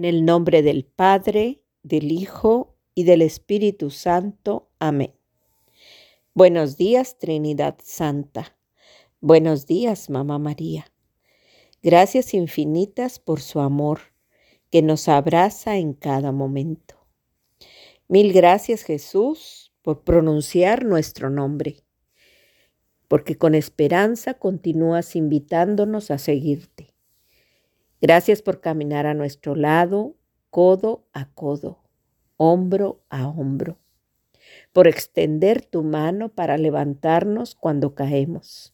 En el nombre del Padre, del Hijo y del Espíritu Santo. Amén. Buenos días, Trinidad Santa. Buenos días, Mamá María. Gracias infinitas por su amor que nos abraza en cada momento. Mil gracias, Jesús, por pronunciar nuestro nombre, porque con esperanza continúas invitándonos a seguirte. Gracias por caminar a nuestro lado, codo a codo, hombro a hombro, por extender tu mano para levantarnos cuando caemos.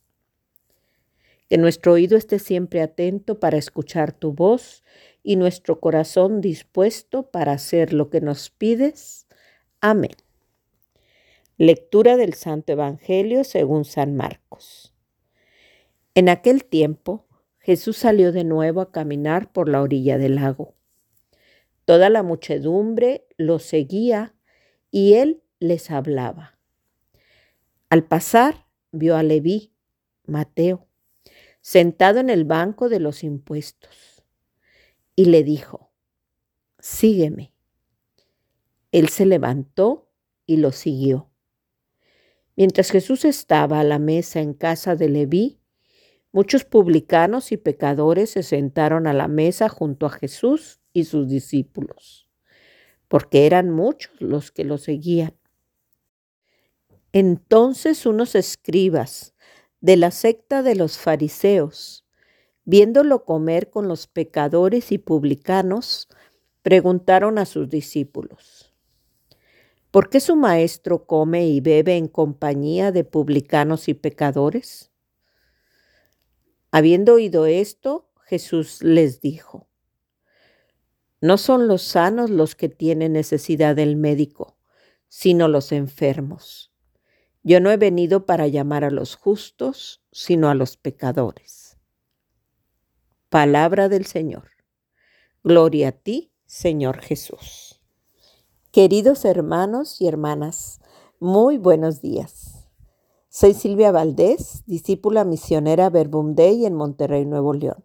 Que nuestro oído esté siempre atento para escuchar tu voz y nuestro corazón dispuesto para hacer lo que nos pides. Amén. Lectura del Santo Evangelio según San Marcos. En aquel tiempo, Jesús salió de nuevo a caminar por la orilla del lago. Toda la muchedumbre lo seguía y él les hablaba. Al pasar vio a Leví, Mateo, sentado en el banco de los impuestos, y le dijo, Sígueme. Él se levantó y lo siguió. Mientras Jesús estaba a la mesa en casa de Leví, Muchos publicanos y pecadores se sentaron a la mesa junto a Jesús y sus discípulos, porque eran muchos los que lo seguían. Entonces unos escribas de la secta de los fariseos, viéndolo comer con los pecadores y publicanos, preguntaron a sus discípulos, ¿por qué su maestro come y bebe en compañía de publicanos y pecadores? Habiendo oído esto, Jesús les dijo, no son los sanos los que tienen necesidad del médico, sino los enfermos. Yo no he venido para llamar a los justos, sino a los pecadores. Palabra del Señor. Gloria a ti, Señor Jesús. Queridos hermanos y hermanas, muy buenos días. Soy Silvia Valdés, discípula misionera Verbum Dei en Monterrey, Nuevo León.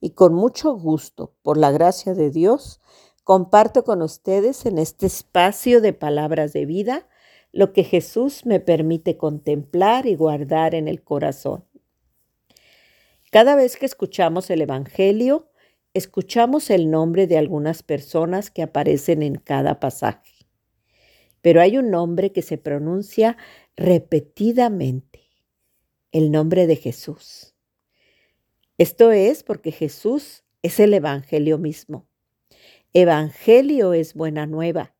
Y con mucho gusto, por la gracia de Dios, comparto con ustedes en este espacio de palabras de vida lo que Jesús me permite contemplar y guardar en el corazón. Cada vez que escuchamos el Evangelio, escuchamos el nombre de algunas personas que aparecen en cada pasaje. Pero hay un nombre que se pronuncia repetidamente el nombre de Jesús. Esto es porque Jesús es el Evangelio mismo. Evangelio es buena nueva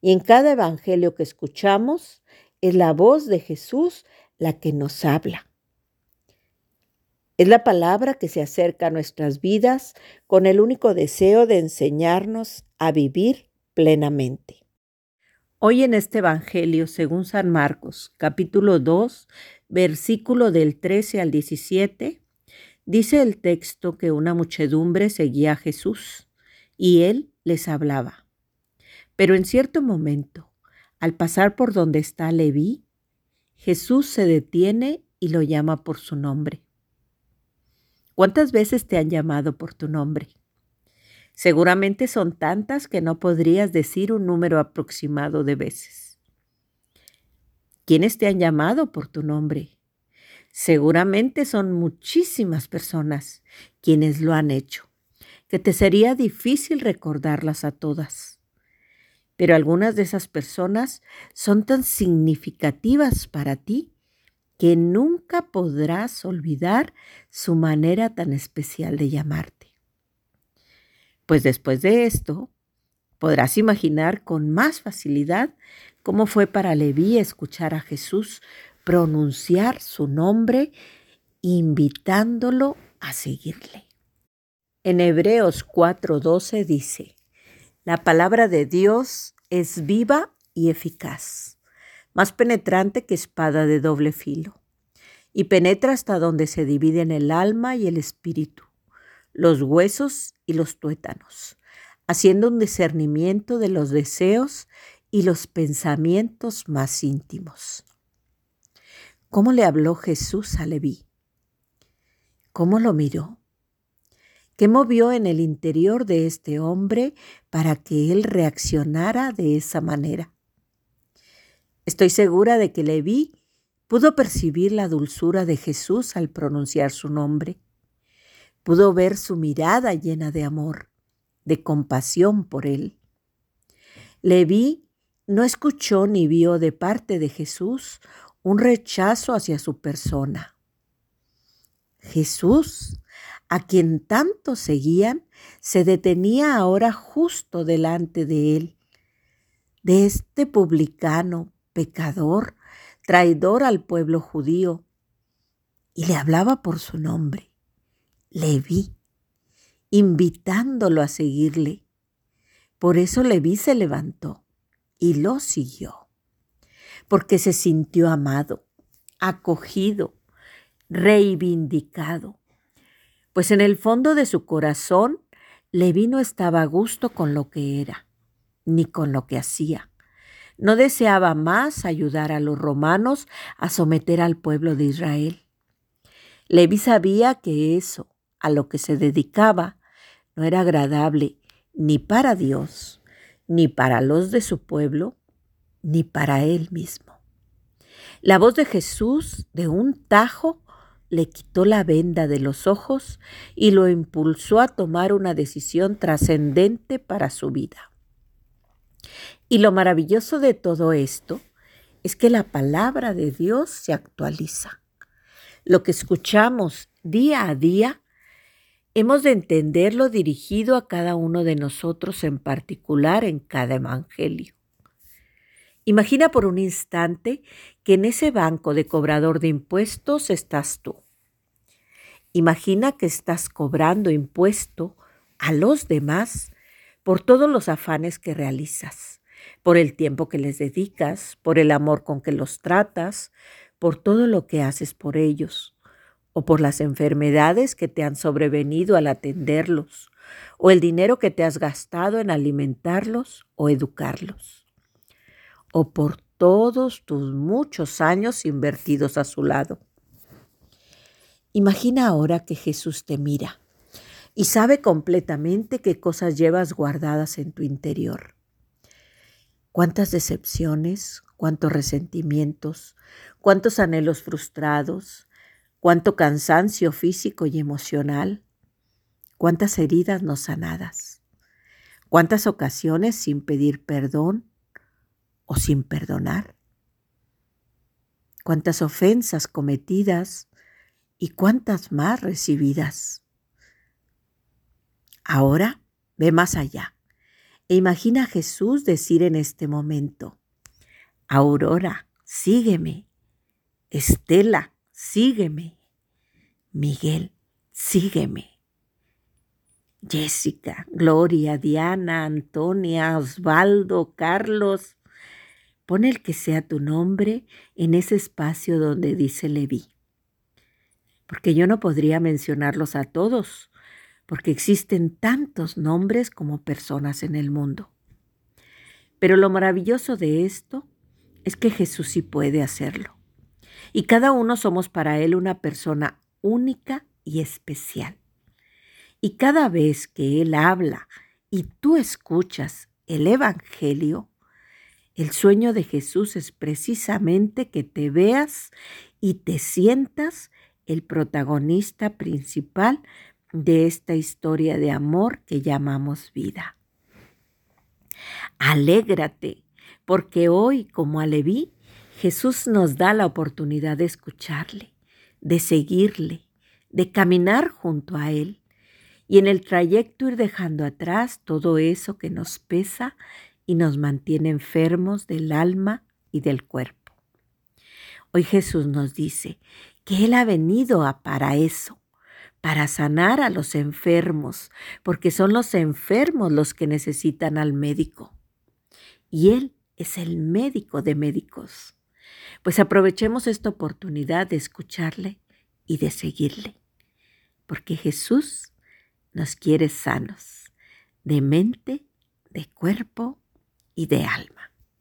y en cada Evangelio que escuchamos es la voz de Jesús la que nos habla. Es la palabra que se acerca a nuestras vidas con el único deseo de enseñarnos a vivir plenamente. Hoy en este Evangelio, según San Marcos, capítulo 2, versículo del 13 al 17, dice el texto que una muchedumbre seguía a Jesús y él les hablaba. Pero en cierto momento, al pasar por donde está Leví, Jesús se detiene y lo llama por su nombre. ¿Cuántas veces te han llamado por tu nombre? Seguramente son tantas que no podrías decir un número aproximado de veces. ¿Quiénes te han llamado por tu nombre? Seguramente son muchísimas personas quienes lo han hecho, que te sería difícil recordarlas a todas. Pero algunas de esas personas son tan significativas para ti que nunca podrás olvidar su manera tan especial de llamarte. Pues después de esto, podrás imaginar con más facilidad cómo fue para Leví escuchar a Jesús pronunciar su nombre, invitándolo a seguirle. En Hebreos 4:12 dice, la palabra de Dios es viva y eficaz, más penetrante que espada de doble filo, y penetra hasta donde se dividen el alma y el espíritu los huesos y los tuétanos, haciendo un discernimiento de los deseos y los pensamientos más íntimos. ¿Cómo le habló Jesús a Leví? ¿Cómo lo miró? ¿Qué movió en el interior de este hombre para que él reaccionara de esa manera? Estoy segura de que Leví pudo percibir la dulzura de Jesús al pronunciar su nombre. Pudo ver su mirada llena de amor, de compasión por él. Leví no escuchó ni vio de parte de Jesús un rechazo hacia su persona. Jesús, a quien tanto seguían, se detenía ahora justo delante de él, de este publicano, pecador, traidor al pueblo judío, y le hablaba por su nombre, Leví, invitándolo a seguirle. Por eso Leví se levantó y lo siguió, porque se sintió amado, acogido, reivindicado, pues en el fondo de su corazón Leví no estaba a gusto con lo que era, ni con lo que hacía. No deseaba más ayudar a los romanos a someter al pueblo de Israel. Leví sabía que eso, a lo que se dedicaba, no era agradable ni para Dios, ni para los de su pueblo, ni para él mismo. La voz de Jesús de un tajo le quitó la venda de los ojos y lo impulsó a tomar una decisión trascendente para su vida. Y lo maravilloso de todo esto es que la palabra de Dios se actualiza. Lo que escuchamos día a día, hemos de entenderlo dirigido a cada uno de nosotros en particular en cada evangelio. Imagina por un instante que en ese banco de cobrador de impuestos estás tú. Imagina que estás cobrando impuesto a los demás por todos los afanes que realizas, por el tiempo que les dedicas, por el amor con que los tratas, por todo lo que haces por ellos, o por las enfermedades que te han sobrevenido al atenderlos, o el dinero que te has gastado en alimentarlos o educarlos o por todos tus muchos años invertidos a su lado. Imagina ahora que Jesús te mira y sabe completamente qué cosas llevas guardadas en tu interior. Cuántas decepciones, cuántos resentimientos, cuántos anhelos frustrados, cuánto cansancio físico y emocional, cuántas heridas no sanadas, cuántas ocasiones sin pedir perdón o sin perdonar. Cuántas ofensas cometidas y cuántas más recibidas. Ahora ve más allá e imagina a Jesús decir en este momento, Aurora, sígueme. Estela, sígueme. Miguel, sígueme. Jessica, Gloria, Diana, Antonia, Osvaldo, Carlos, Pon el que sea tu nombre en ese espacio donde dice Leví. Porque yo no podría mencionarlos a todos, porque existen tantos nombres como personas en el mundo. Pero lo maravilloso de esto es que Jesús sí puede hacerlo. Y cada uno somos para Él una persona única y especial. Y cada vez que Él habla y tú escuchas el Evangelio, el sueño de Jesús es precisamente que te veas y te sientas el protagonista principal de esta historia de amor que llamamos vida. Alégrate, porque hoy, como a Leví, Jesús nos da la oportunidad de escucharle, de seguirle, de caminar junto a Él y en el trayecto ir dejando atrás todo eso que nos pesa y nos mantiene enfermos del alma y del cuerpo. Hoy Jesús nos dice que Él ha venido a para eso, para sanar a los enfermos, porque son los enfermos los que necesitan al médico. Y Él es el médico de médicos. Pues aprovechemos esta oportunidad de escucharle y de seguirle, porque Jesús nos quiere sanos, de mente, de cuerpo y de alma.